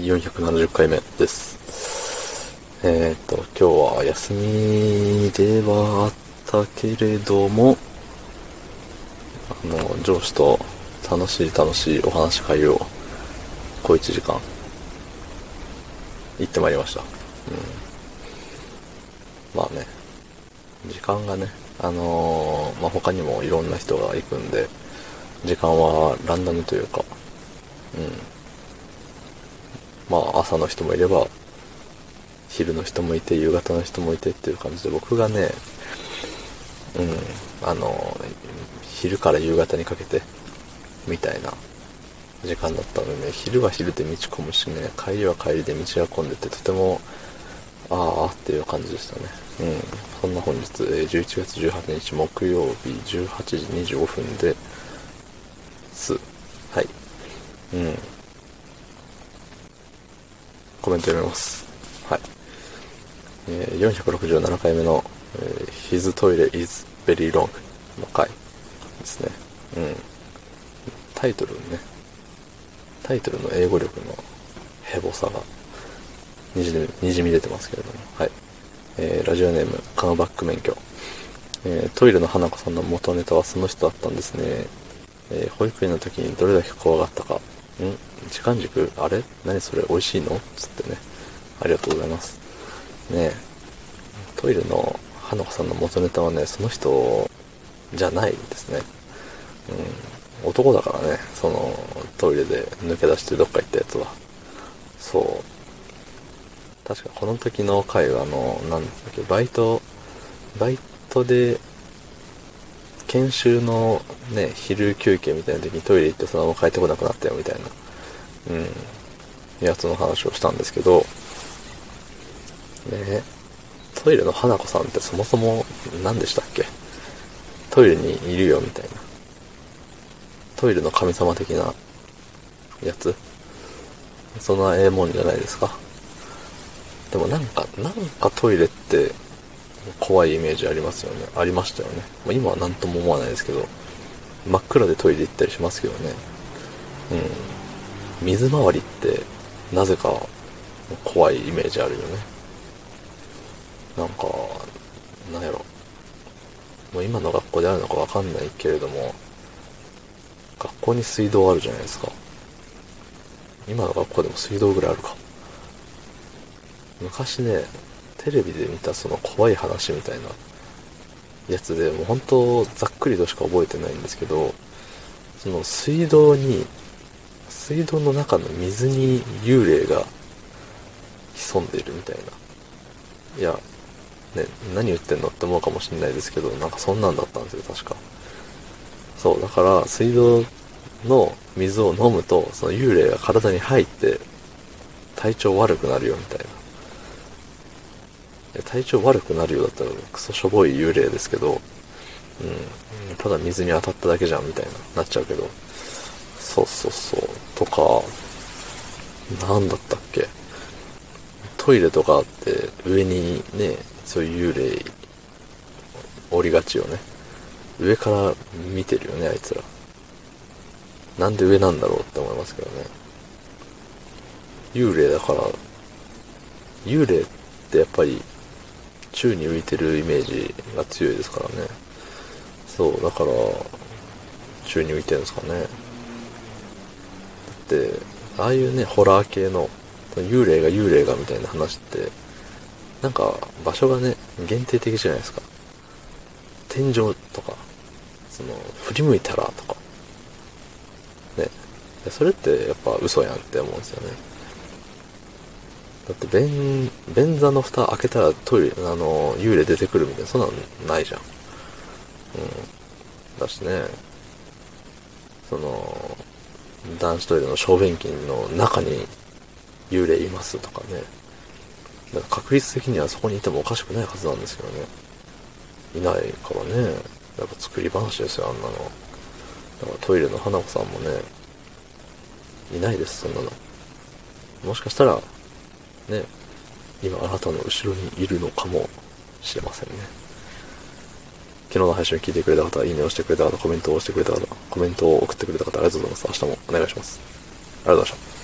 470回目です。えっ、と、今日は休みではあったけれども、あの、上司と楽しい楽しいお話し会を、小1時間、行ってまいりました。うん。まあね、時間がね、あのーまあ、他にもいろんな人が行くんで、時間はランダムというか、うん。まあ朝の人もいれば、昼の人もいて、夕方の人もいてっていう感じで、僕がね、うん、あの、昼から夕方にかけて、みたいな時間だったのでね、昼は昼で道混むしね、帰りは帰りで道が混んでて、とても、ああっていう感じでしたね。うん。そんな本日、11月18日木曜日18時25分です。はい。うん。コメント読みます。はい。えー467回目の、えー His Toilet is Very Long の回ですね。うん。タイトルね。タイトルの英語力のヘボさがにじみにじみ出てますけれども。はい。えーラジオネーム、カムバック免許。えートイレの花子さんの元ネタはその人だったんですね。えー保育園の時にどれだけ怖がったか。ん？時間軸？あれ？何それ？美味しいの？つってね。ありがとうございます。ねトイレの花子さんの元ネタはね、その人じゃないですね。うん。男だからね、そのトイレで抜け出してどっか行ったやつは。そう。確かこの時の回はあの、なんだっけ、バイト、バイトで、研修のね、昼休憩みたいな時にトイレ行ってそのまま帰ってこなくなったよみたいな、うん、やつの話をしたんですけど、ね、トイレの花子さんってそもそも何でしたっけ？トイレにいるよみたいな。トイレの神様的なやつ？そんなええもんじゃないですか？でもなんか、なんかトイレって怖いイメージありますよね。ありましたよね。まあ、今は何とも思わないですけど、真っ暗でトイレ行ったりしますけどね。うん。水回りって、なぜか怖いイメージあるよね。なんか、なんやろ。もう今の学校であるのかわかんないけれども、学校に水道あるじゃないですか。今の学校でも水道ぐらいあるか。昔ね、テレビで見たその怖い話みたいなやつで、もう本当ざっくりとしか覚えてないんですけど、その水道に、水道の中の水に幽霊が潜んでいるみたいな。いや、ね、何言ってんのって思うかもしれないですけど、なんかそんなんだったんですよ、確か。そう、だから水道の水を飲むと、その幽霊が体に入って、体調悪くなるよみたいな。体調悪くなるようだったらクソしょぼい幽霊ですけど、うん、ただ水に当たっただけじゃんみたいな、なっちゃうけど、そうそうそう、とか、なんだったっけ、トイレとかあって上にね、そういう幽霊、おりがちよね。上から見てるよね、あいつら。なんで上なんだろうって思いますけどね。幽霊だから、幽霊ってやっぱり宙に浮いてるイメージが強いですからね。そう、だから、宙に浮いてるんですかね。だって、ああいうね、ホラー系の、幽霊が幽霊がみたいな話って、なんか場所がね、限定的じゃないですか。天井とか、その、振り向いたらとか。ね。それってやっぱ嘘やんって思うんですよね。だって便、便座の蓋開けたらトイレ、あの、幽霊出てくるみたいな、そんなのないじゃん。うん。だしね、その、男子トイレの小便器の中に幽霊いますとかね。だから確率的にはそこにいてもおかしくないはずなんですけどね。いないからね。やっぱ作り話ですよ、あんなの。だからトイレの花子さんもね、いないです、そんなの。もしかしたら、ね、今あなたの後ろにいるのかもしれませんね。昨日の配信を聞いてくれた方、いいねをしてくれた方、コメントをしてくれた方、コメントを送ってくれた方、ありがとうございます。明日もお願いします。ありがとうございました。